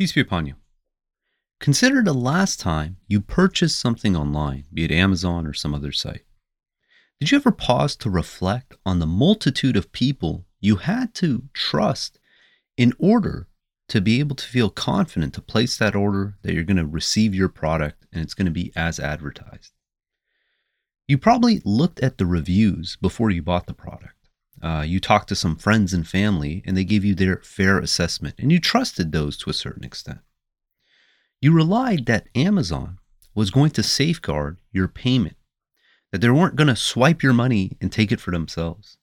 Peace be upon you. Consider the last time you purchased something online, be it Amazon or some other site. Did you ever pause to reflect on the multitude of people you had to trust in order to be able to feel confident to place that order that you're going to receive your product and it's going to be as advertised? You probably looked at the reviews before you bought the product. Uh, you talked to some friends and family, and they gave you their fair assessment, and you trusted those to a certain extent. You relied that Amazon was going to safeguard your payment, that they weren't going to swipe your money and take it for themselves.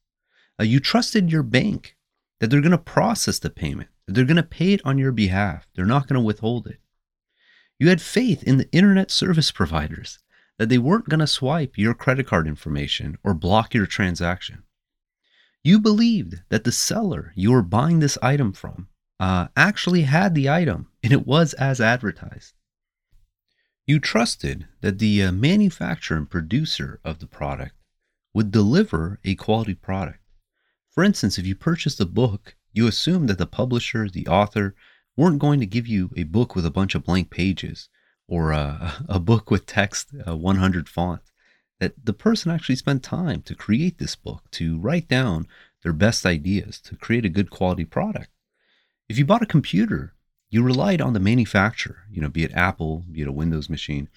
Uh, you trusted your bank that they're going to process the payment, that they're going to pay it on your behalf, they're not going to withhold it. You had faith in the internet service providers that they weren't going to swipe your credit card information or block your transaction. You believed that the seller you were buying this item from uh, actually had the item and it was as advertised. You trusted that the uh, manufacturer and producer of the product would deliver a quality product. For instance, if you purchased a book, you assumed that the publisher, the author, weren't going to give you a book with a bunch of blank pages or a, a book with text uh, 100 font. That the person actually spent time to create this book, to write down their best ideas, to create a good quality product. If you bought a computer, you relied on the manufacturer, you know, be it Apple, be it a Windows machine,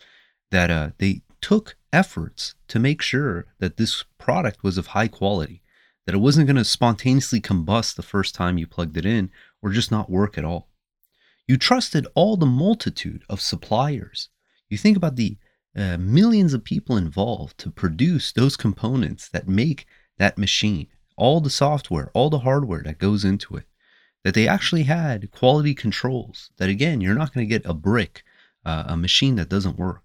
that uh, they took efforts to make sure that this product was of high quality, that it wasn't going to spontaneously combust the first time you plugged it in or just not work at all. You trusted all the multitude of suppliers. You think about the uh, millions of people involved to produce those components that make that machine, all the software, all the hardware that goes into it that they actually had quality controls. That again, you're not going to get a brick, uh, a machine that doesn't work.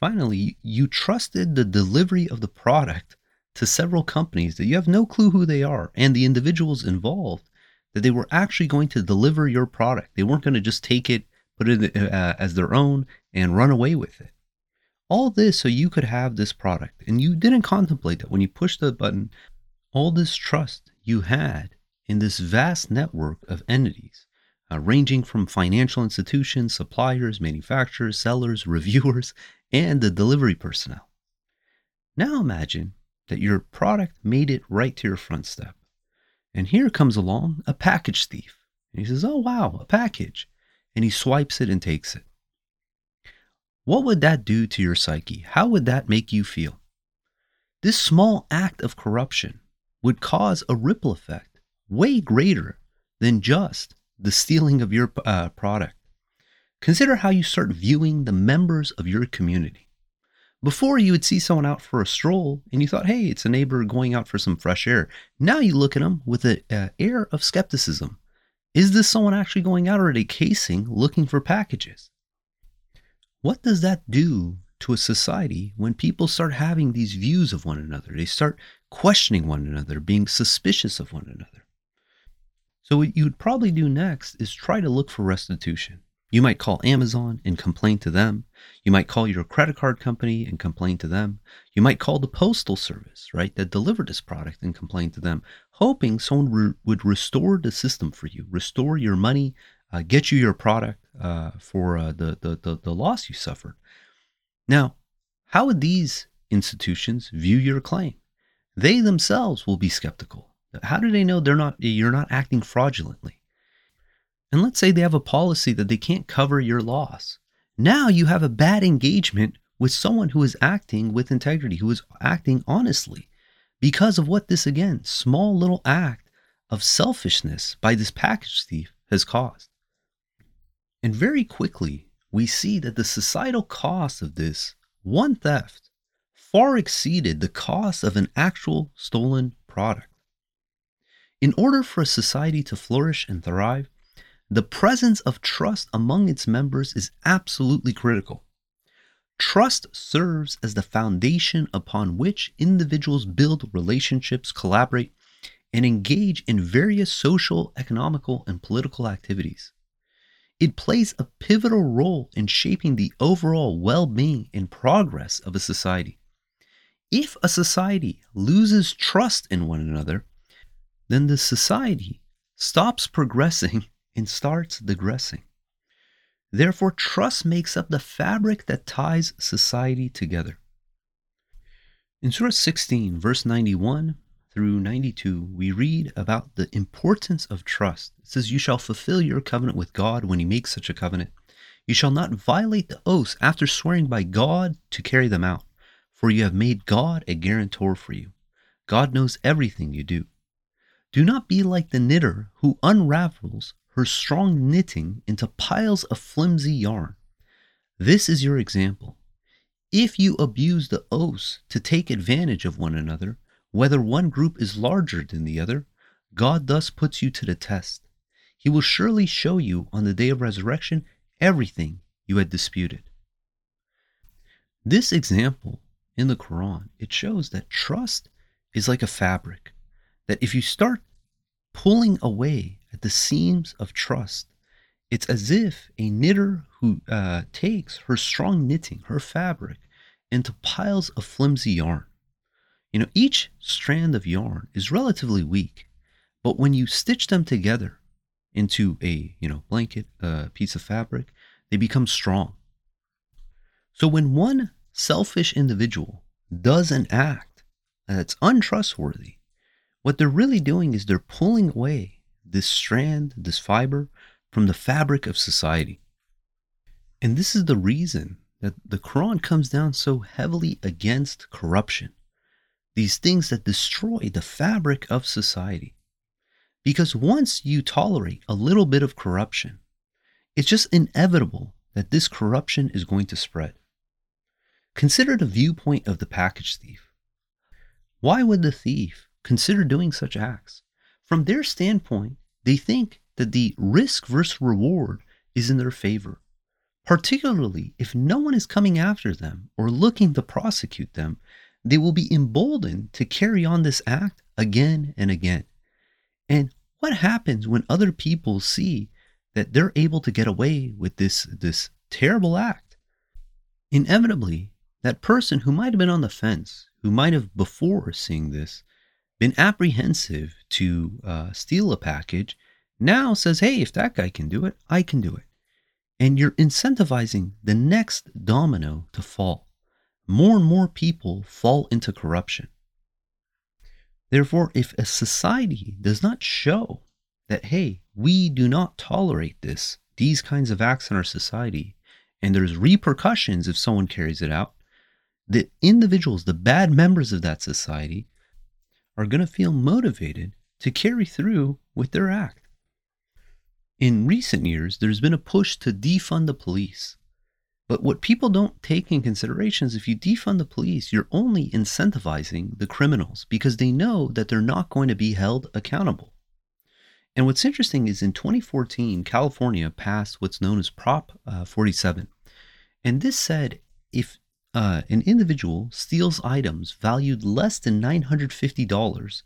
Finally, you trusted the delivery of the product to several companies that you have no clue who they are and the individuals involved, that they were actually going to deliver your product. They weren't going to just take it, put it uh, as their own, and run away with it. All this so you could have this product. And you didn't contemplate that when you pushed the button, all this trust you had in this vast network of entities, uh, ranging from financial institutions, suppliers, manufacturers, sellers, reviewers, and the delivery personnel. Now imagine that your product made it right to your front step. And here comes along a package thief. And he says, Oh, wow, a package. And he swipes it and takes it. What would that do to your psyche? How would that make you feel? This small act of corruption would cause a ripple effect way greater than just the stealing of your uh, product. Consider how you start viewing the members of your community. Before you would see someone out for a stroll and you thought, hey, it's a neighbor going out for some fresh air. Now you look at them with an uh, air of skepticism. Is this someone actually going out or a casing looking for packages? What does that do to a society when people start having these views of one another? They start questioning one another, being suspicious of one another. So, what you'd probably do next is try to look for restitution. You might call Amazon and complain to them. You might call your credit card company and complain to them. You might call the postal service, right, that delivered this product and complain to them, hoping someone re- would restore the system for you, restore your money, uh, get you your product uh, for uh, the, the, the, the loss you suffered. Now, how would these institutions view your claim? They themselves will be skeptical. How do they know they're not you're not acting fraudulently? And let's say they have a policy that they can't cover your loss. Now you have a bad engagement with someone who is acting with integrity, who is acting honestly because of what this again, small little act of selfishness by this package thief has caused. And very quickly, we see that the societal cost of this one theft far exceeded the cost of an actual stolen product. In order for a society to flourish and thrive, the presence of trust among its members is absolutely critical. Trust serves as the foundation upon which individuals build relationships, collaborate, and engage in various social, economical, and political activities. It plays a pivotal role in shaping the overall well being and progress of a society. If a society loses trust in one another, then the society stops progressing and starts digressing. Therefore, trust makes up the fabric that ties society together. In Surah 16, verse 91 through 92, we read about the importance of trust. It says, You shall fulfill your covenant with God when He makes such a covenant. You shall not violate the oaths after swearing by God to carry them out, for you have made God a guarantor for you. God knows everything you do. Do not be like the knitter who unravels her strong knitting into piles of flimsy yarn. This is your example. If you abuse the oaths to take advantage of one another, whether one group is larger than the other, God thus puts you to the test. He will surely show you on the day of resurrection everything you had disputed. This example in the Quran, it shows that trust is like a fabric, that if you start pulling away at the seams of trust. It's as if a knitter who uh, takes her strong knitting, her fabric, into piles of flimsy yarn. You know, each strand of yarn is relatively weak, but when you stitch them together into a you know blanket, uh, piece of fabric, they become strong. So when one selfish individual does an act that's untrustworthy, what they're really doing is they're pulling away this strand, this fiber, from the fabric of society. And this is the reason that the Quran comes down so heavily against corruption, these things that destroy the fabric of society. Because once you tolerate a little bit of corruption, it's just inevitable that this corruption is going to spread. Consider the viewpoint of the package thief. Why would the thief consider doing such acts? From their standpoint, they think that the risk versus reward is in their favor, particularly if no one is coming after them or looking to prosecute them. They will be emboldened to carry on this act again and again. And what happens when other people see that they're able to get away with this, this terrible act? Inevitably, that person who might have been on the fence, who might have before seeing this, been apprehensive to uh, steal a package now says, hey, if that guy can do it, I can do it. And you're incentivizing the next domino to fall. More and more people fall into corruption. Therefore, if a society does not show that, hey, we do not tolerate this, these kinds of acts in our society, and there's repercussions if someone carries it out, the individuals, the bad members of that society, are going to feel motivated to carry through with their act. In recent years, there's been a push to defund the police. But what people don't take in consideration is if you defund the police, you're only incentivizing the criminals because they know that they're not going to be held accountable. And what's interesting is in 2014, California passed what's known as Prop uh, 47. And this said if uh, an individual steals items valued less than $950,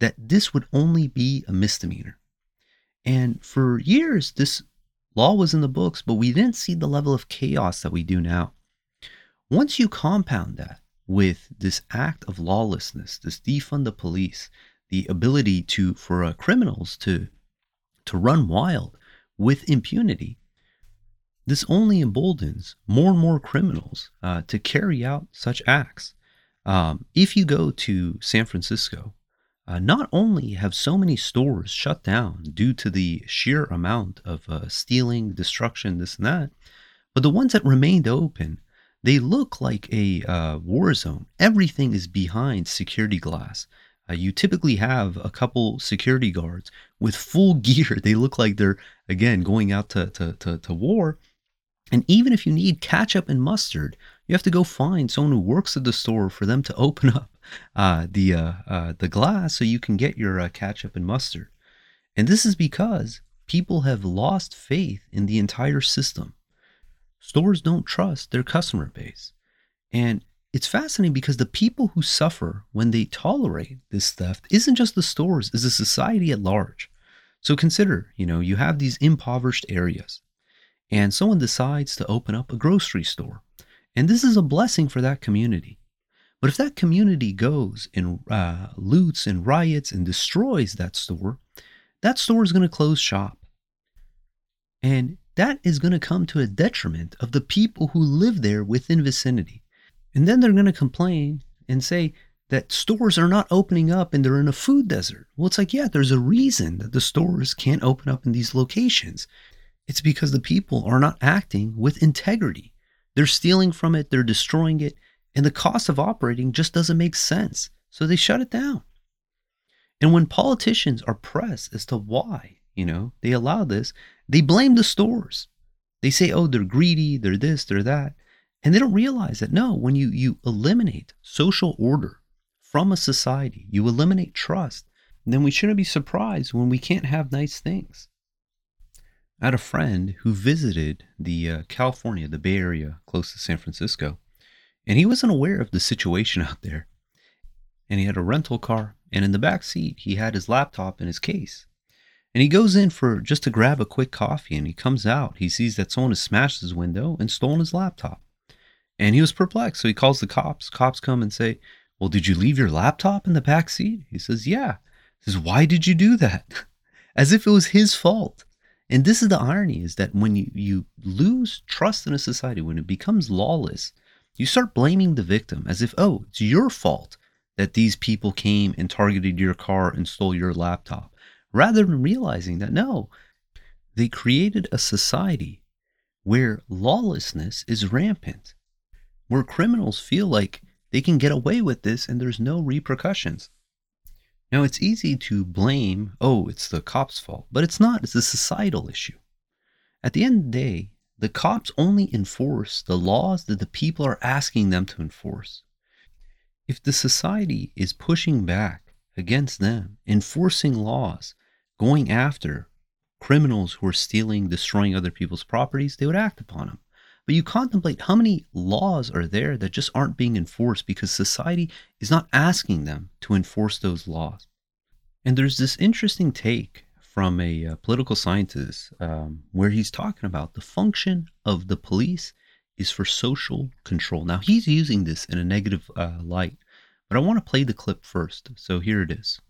that this would only be a misdemeanor. And for years, this law was in the books, but we didn't see the level of chaos that we do now. Once you compound that with this act of lawlessness, this defund the police, the ability to for uh, criminals to to run wild with impunity, this only emboldens more and more criminals uh, to carry out such acts. Um, if you go to San Francisco, uh, not only have so many stores shut down due to the sheer amount of uh, stealing, destruction, this and that, but the ones that remained open, they look like a uh, war zone. Everything is behind security glass. Uh, you typically have a couple security guards with full gear. They look like they're, again, going out to, to, to, to war. And even if you need ketchup and mustard, you have to go find someone who works at the store for them to open up uh, the uh, uh, the glass so you can get your uh, ketchup and mustard. And this is because people have lost faith in the entire system. Stores don't trust their customer base. And it's fascinating because the people who suffer when they tolerate this theft isn't just the stores, is the society at large. So consider, you know, you have these impoverished areas and someone decides to open up a grocery store. And this is a blessing for that community. But if that community goes and uh, loots and riots and destroys that store, that store is going to close shop. And that is going to come to a detriment of the people who live there within vicinity. And then they're going to complain and say that stores are not opening up and they're in a food desert. Well, it's like, yeah, there's a reason that the stores can't open up in these locations. It's because the people are not acting with integrity. They're stealing from it, they're destroying it, and the cost of operating just doesn't make sense. So they shut it down. And when politicians are pressed as to why, you know, they allow this, they blame the stores. They say, oh, they're greedy, they're this, they're that. And they don't realize that no, when you, you eliminate social order from a society, you eliminate trust, then we shouldn't be surprised when we can't have nice things. I had a friend who visited the uh, California, the Bay Area, close to San Francisco, and he wasn't aware of the situation out there. And he had a rental car, and in the back seat, he had his laptop in his case. And he goes in for just to grab a quick coffee, and he comes out. He sees that someone has smashed his window and stolen his laptop. And he was perplexed, so he calls the cops. Cops come and say, Well, did you leave your laptop in the back seat? He says, Yeah. He says, Why did you do that? As if it was his fault. And this is the irony is that when you, you lose trust in a society, when it becomes lawless, you start blaming the victim as if, oh, it's your fault that these people came and targeted your car and stole your laptop, rather than realizing that no, they created a society where lawlessness is rampant, where criminals feel like they can get away with this and there's no repercussions. Now, it's easy to blame, oh, it's the cops' fault, but it's not. It's a societal issue. At the end of the day, the cops only enforce the laws that the people are asking them to enforce. If the society is pushing back against them, enforcing laws, going after criminals who are stealing, destroying other people's properties, they would act upon them. But you contemplate how many laws are there that just aren't being enforced because society is not asking them to enforce those laws. And there's this interesting take from a uh, political scientist um, where he's talking about the function of the police is for social control. Now, he's using this in a negative uh, light, but I want to play the clip first. So here it is.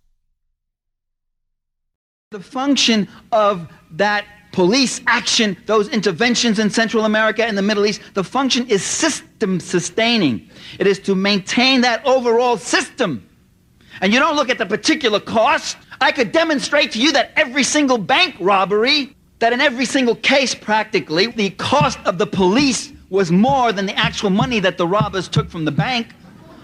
The function of that police action, those interventions in Central America and the Middle East, the function is system sustaining. It is to maintain that overall system. And you don't look at the particular cost. I could demonstrate to you that every single bank robbery, that in every single case practically, the cost of the police was more than the actual money that the robbers took from the bank.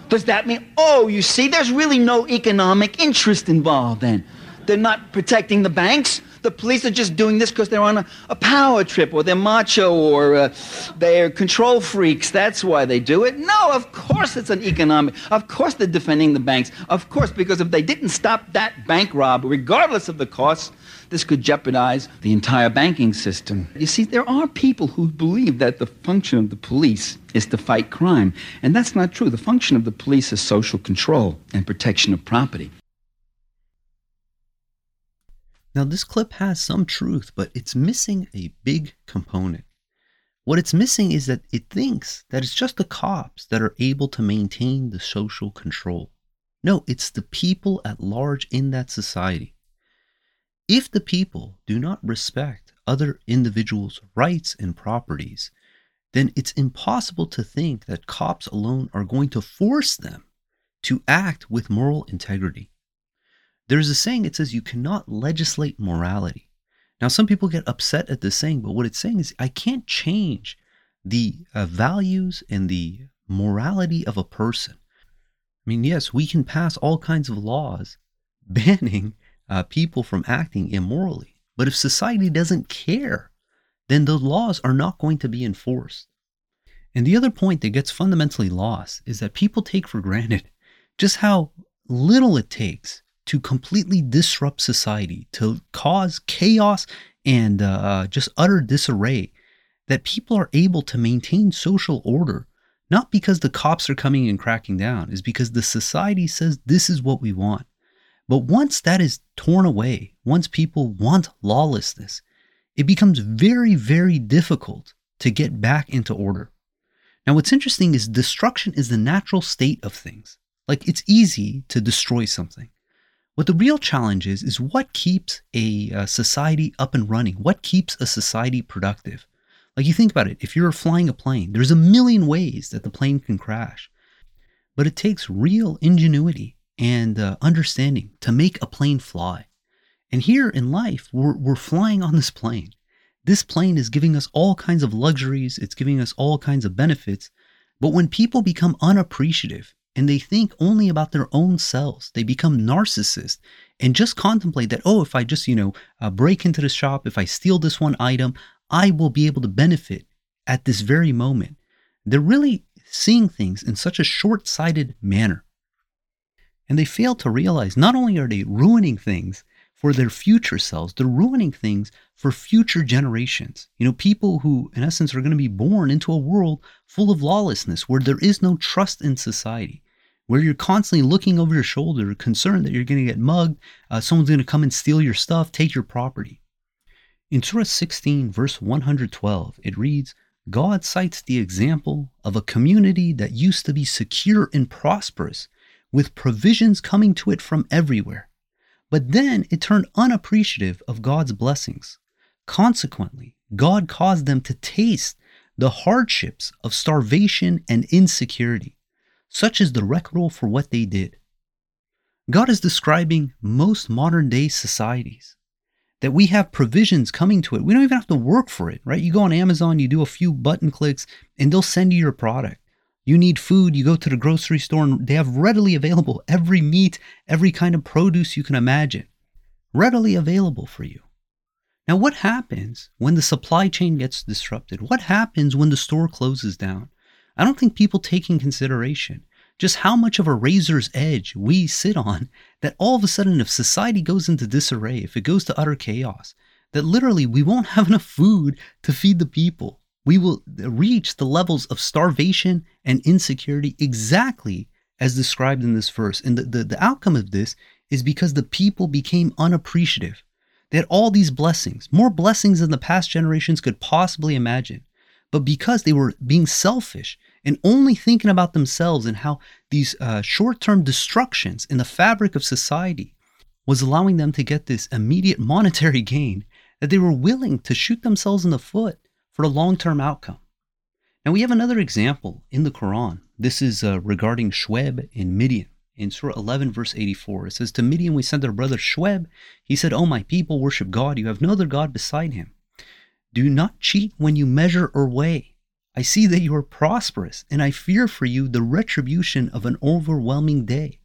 Does that mean, oh, you see, there's really no economic interest involved then? They're not protecting the banks. The police are just doing this because they're on a, a, power trip or they're macho or uh, they're control freaks. That's why they do it. No, of course it's an economic. Of course they're defending the banks. Of course, because if they didn't stop that bank rob, regardless of the cost, this could jeopardize the entire banking system. You see, there are people who believe that the function of the police is to fight crime. And that's not true. The function of the police is social control and protection of property. Now, this clip has some truth, but it's missing a big component. What it's missing is that it thinks that it's just the cops that are able to maintain the social control. No, it's the people at large in that society. If the people do not respect other individuals' rights and properties, then it's impossible to think that cops alone are going to force them to act with moral integrity. There's a saying it says you cannot legislate morality. Now, some people get upset at this saying, but what it's saying is I can't change the uh, values and the morality of a person. I mean, yes, we can pass all kinds of laws banning uh, people from acting immorally, but if society doesn't care, then the laws are not going to be enforced. And the other point that gets fundamentally lost is that people take for granted just how little it takes to completely disrupt society, to cause chaos and uh, just utter disarray, that people are able to maintain social order, not because the cops are coming and cracking down, is because the society says this is what we want. But once that is torn away, once people want lawlessness, it becomes very, very difficult to get back into order. Now, what's interesting is destruction is the natural state of things. Like it's easy to destroy something. What the real challenge is, is what keeps a, a society up and running? What keeps a society productive? Like you think about it, if you're flying a plane, there's a million ways that the plane can crash. But it takes real ingenuity and uh, understanding to make a plane fly. And here in life, we're, we're flying on this plane. This plane is giving us all kinds of luxuries, it's giving us all kinds of benefits. But when people become unappreciative and they think only about their own selves, they become narcissists and just contemplate that, oh, if I just, you know, uh, break into the shop, if I steal this one item, I will be able to benefit at this very moment. They're really seeing things in such a short sighted manner. And they fail to realize not only are they ruining things for their future selves, they're ruining things for future generations. You know, people who, in essence, are going to be born into a world full of lawlessness where there is no trust in society, where you're constantly looking over your shoulder, concerned that you're going to get mugged, uh, someone's going to come and steal your stuff, take your property. In Surah 16, verse 112, it reads, God cites the example of a community that used to be secure and prosperous with provisions coming to it from everywhere. But then it turned unappreciative of God's blessings. Consequently, God caused them to taste the hardships of starvation and insecurity. Such is the record for what they did. God is describing most modern day societies that we have provisions coming to it. We don't even have to work for it, right? You go on Amazon, you do a few button clicks, and they'll send you your product. You need food, you go to the grocery store and they have readily available every meat, every kind of produce you can imagine, readily available for you. Now, what happens when the supply chain gets disrupted? What happens when the store closes down? I don't think people take in consideration just how much of a razor's edge we sit on that all of a sudden, if society goes into disarray, if it goes to utter chaos, that literally we won't have enough food to feed the people we will reach the levels of starvation and insecurity exactly as described in this verse. And the, the, the, outcome of this is because the people became unappreciative. They had all these blessings, more blessings than the past generations could possibly imagine. But because they were being selfish and only thinking about themselves and how these uh, short term destructions in the fabric of society was allowing them to get this immediate monetary gain, that they were willing to shoot themselves in the foot for a long term outcome. Now, we have another example in the Quran. This is uh, regarding Shuaib in Midian. In Surah 11, verse 84, it says, To Midian we sent our brother Shuaib. He said, O my people, worship God. You have no other God beside him. Do not cheat when you measure or weigh. I see that you are prosperous, and I fear for you the retribution of an overwhelming day.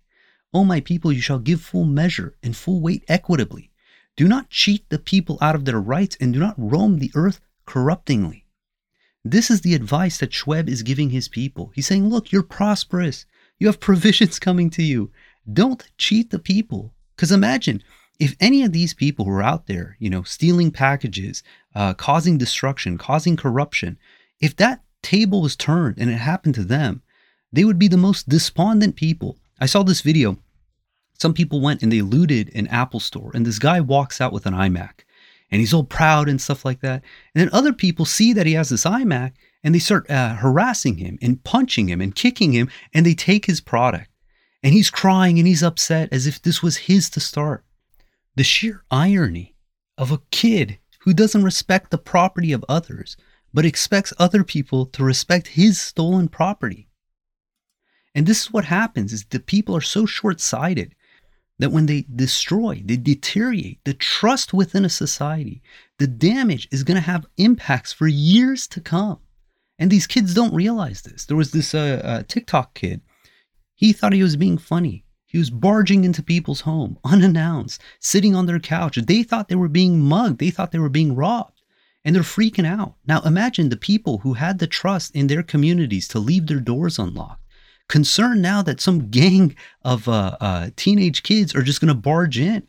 O my people, you shall give full measure and full weight equitably. Do not cheat the people out of their rights, and do not roam the earth corruptingly. This is the advice that Shuaib is giving his people. He's saying, Look, you're prosperous. You have provisions coming to you. Don't cheat the people. Because imagine if any of these people who are out there, you know, stealing packages, uh, causing destruction, causing corruption, if that table was turned and it happened to them, they would be the most despondent people. I saw this video. Some people went and they looted an Apple store, and this guy walks out with an iMac and he's all proud and stuff like that. And then other people see that he has this iMac and they start uh, harassing him and punching him and kicking him and they take his product. And he's crying and he's upset as if this was his to start. The sheer irony of a kid who doesn't respect the property of others, but expects other people to respect his stolen property. And this is what happens is the people are so short-sighted that when they destroy, they deteriorate the trust within a society, the damage is going to have impacts for years to come. And these kids don't realize this. There was this uh, uh, TikTok kid. He thought he was being funny. He was barging into people's home unannounced, sitting on their couch. They thought they were being mugged. They thought they were being robbed. And they're freaking out. Now imagine the people who had the trust in their communities to leave their doors unlocked concerned now that some gang of uh, uh, teenage kids are just going to barge in.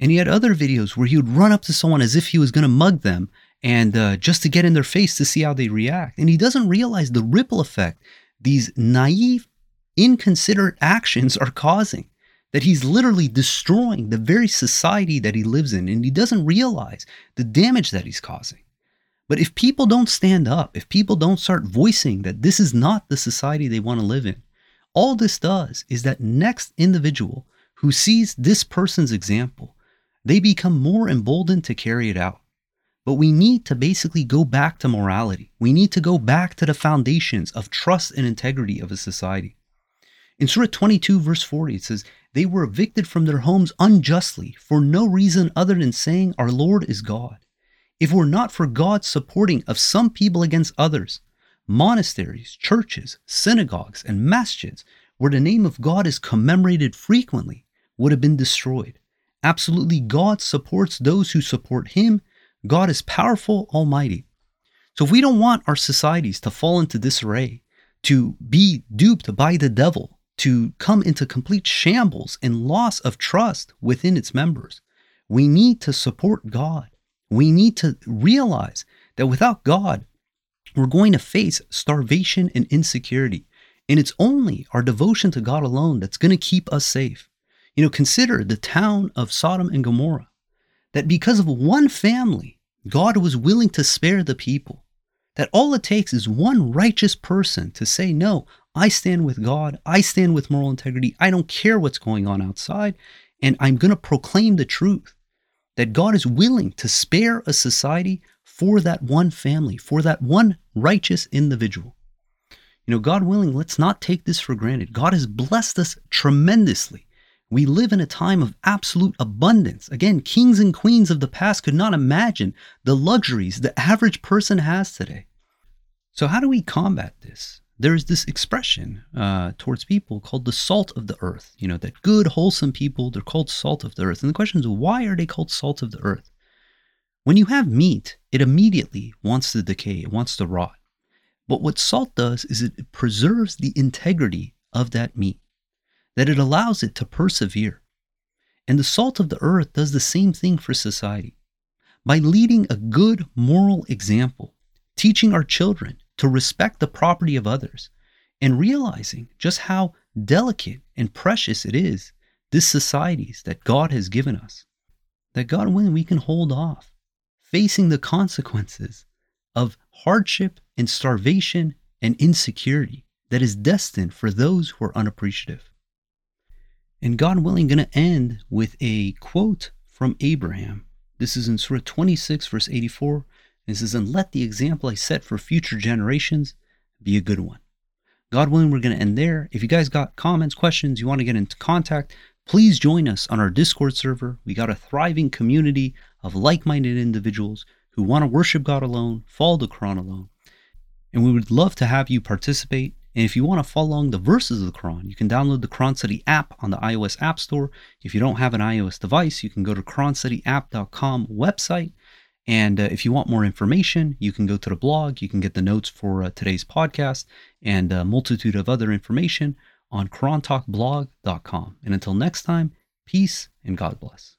And he had other videos where he would run up to someone as if he was going to mug them and uh, just to get in their face to see how they react. And he doesn't realize the ripple effect these naive, inconsiderate actions are causing. That he's literally destroying the very society that he lives in, and he doesn't realize the damage that he's causing. But if people don't stand up, if people don't start voicing that this is not the society they want to live in, all this does is that next individual who sees this person's example, they become more emboldened to carry it out. But we need to basically go back to morality. We need to go back to the foundations of trust and integrity of a society. In Surah 22, verse 40, it says, They were evicted from their homes unjustly for no reason other than saying, Our Lord is God. If were not for God's supporting of some people against others, monasteries, churches, synagogues, and masjids, where the name of God is commemorated frequently, would have been destroyed. Absolutely, God supports those who support Him. God is powerful, almighty. So, if we don't want our societies to fall into disarray, to be duped by the devil, to come into complete shambles and loss of trust within its members, we need to support God. We need to realize that without God, we're going to face starvation and insecurity. And it's only our devotion to God alone that's going to keep us safe. You know, consider the town of Sodom and Gomorrah, that because of one family, God was willing to spare the people. That all it takes is one righteous person to say, No, I stand with God. I stand with moral integrity. I don't care what's going on outside. And I'm going to proclaim the truth that God is willing to spare a society for that one family, for that one righteous individual. You know, God willing, let's not take this for granted. God has blessed us tremendously. We live in a time of absolute abundance. Again, kings and queens of the past could not imagine the luxuries the average person has today. So, how do we combat this? There's this expression uh, towards people called the salt of the earth. You know, that good, wholesome people, they're called salt of the earth. And the question is, why are they called salt of the earth? When you have meat, it immediately wants to decay, it wants to rot. But what salt does is it preserves the integrity of that meat, that it allows it to persevere. And the salt of the earth does the same thing for society. By leading a good moral example, teaching our children to respect the property of others, and realizing just how delicate and precious it is, this societies that God has given us, that God willing we can hold off facing the consequences of hardship and starvation and insecurity that is destined for those who are unappreciative. And God willing, going to end with a quote from Abraham. This is in Surah 26, verse 84. It says, And let the example I set for future generations be a good one. God willing, we're going to end there. If you guys got comments, questions, you want to get into contact, Please join us on our Discord server. We got a thriving community of like minded individuals who want to worship God alone, follow the Quran alone. And we would love to have you participate. And if you want to follow along the verses of the Quran, you can download the Quran Study app on the iOS App Store. If you don't have an iOS device, you can go to QuranStudyApp.com website. And uh, if you want more information, you can go to the blog. You can get the notes for uh, today's podcast and a multitude of other information on QuranTalkBlog.com. And until next time, peace and God bless.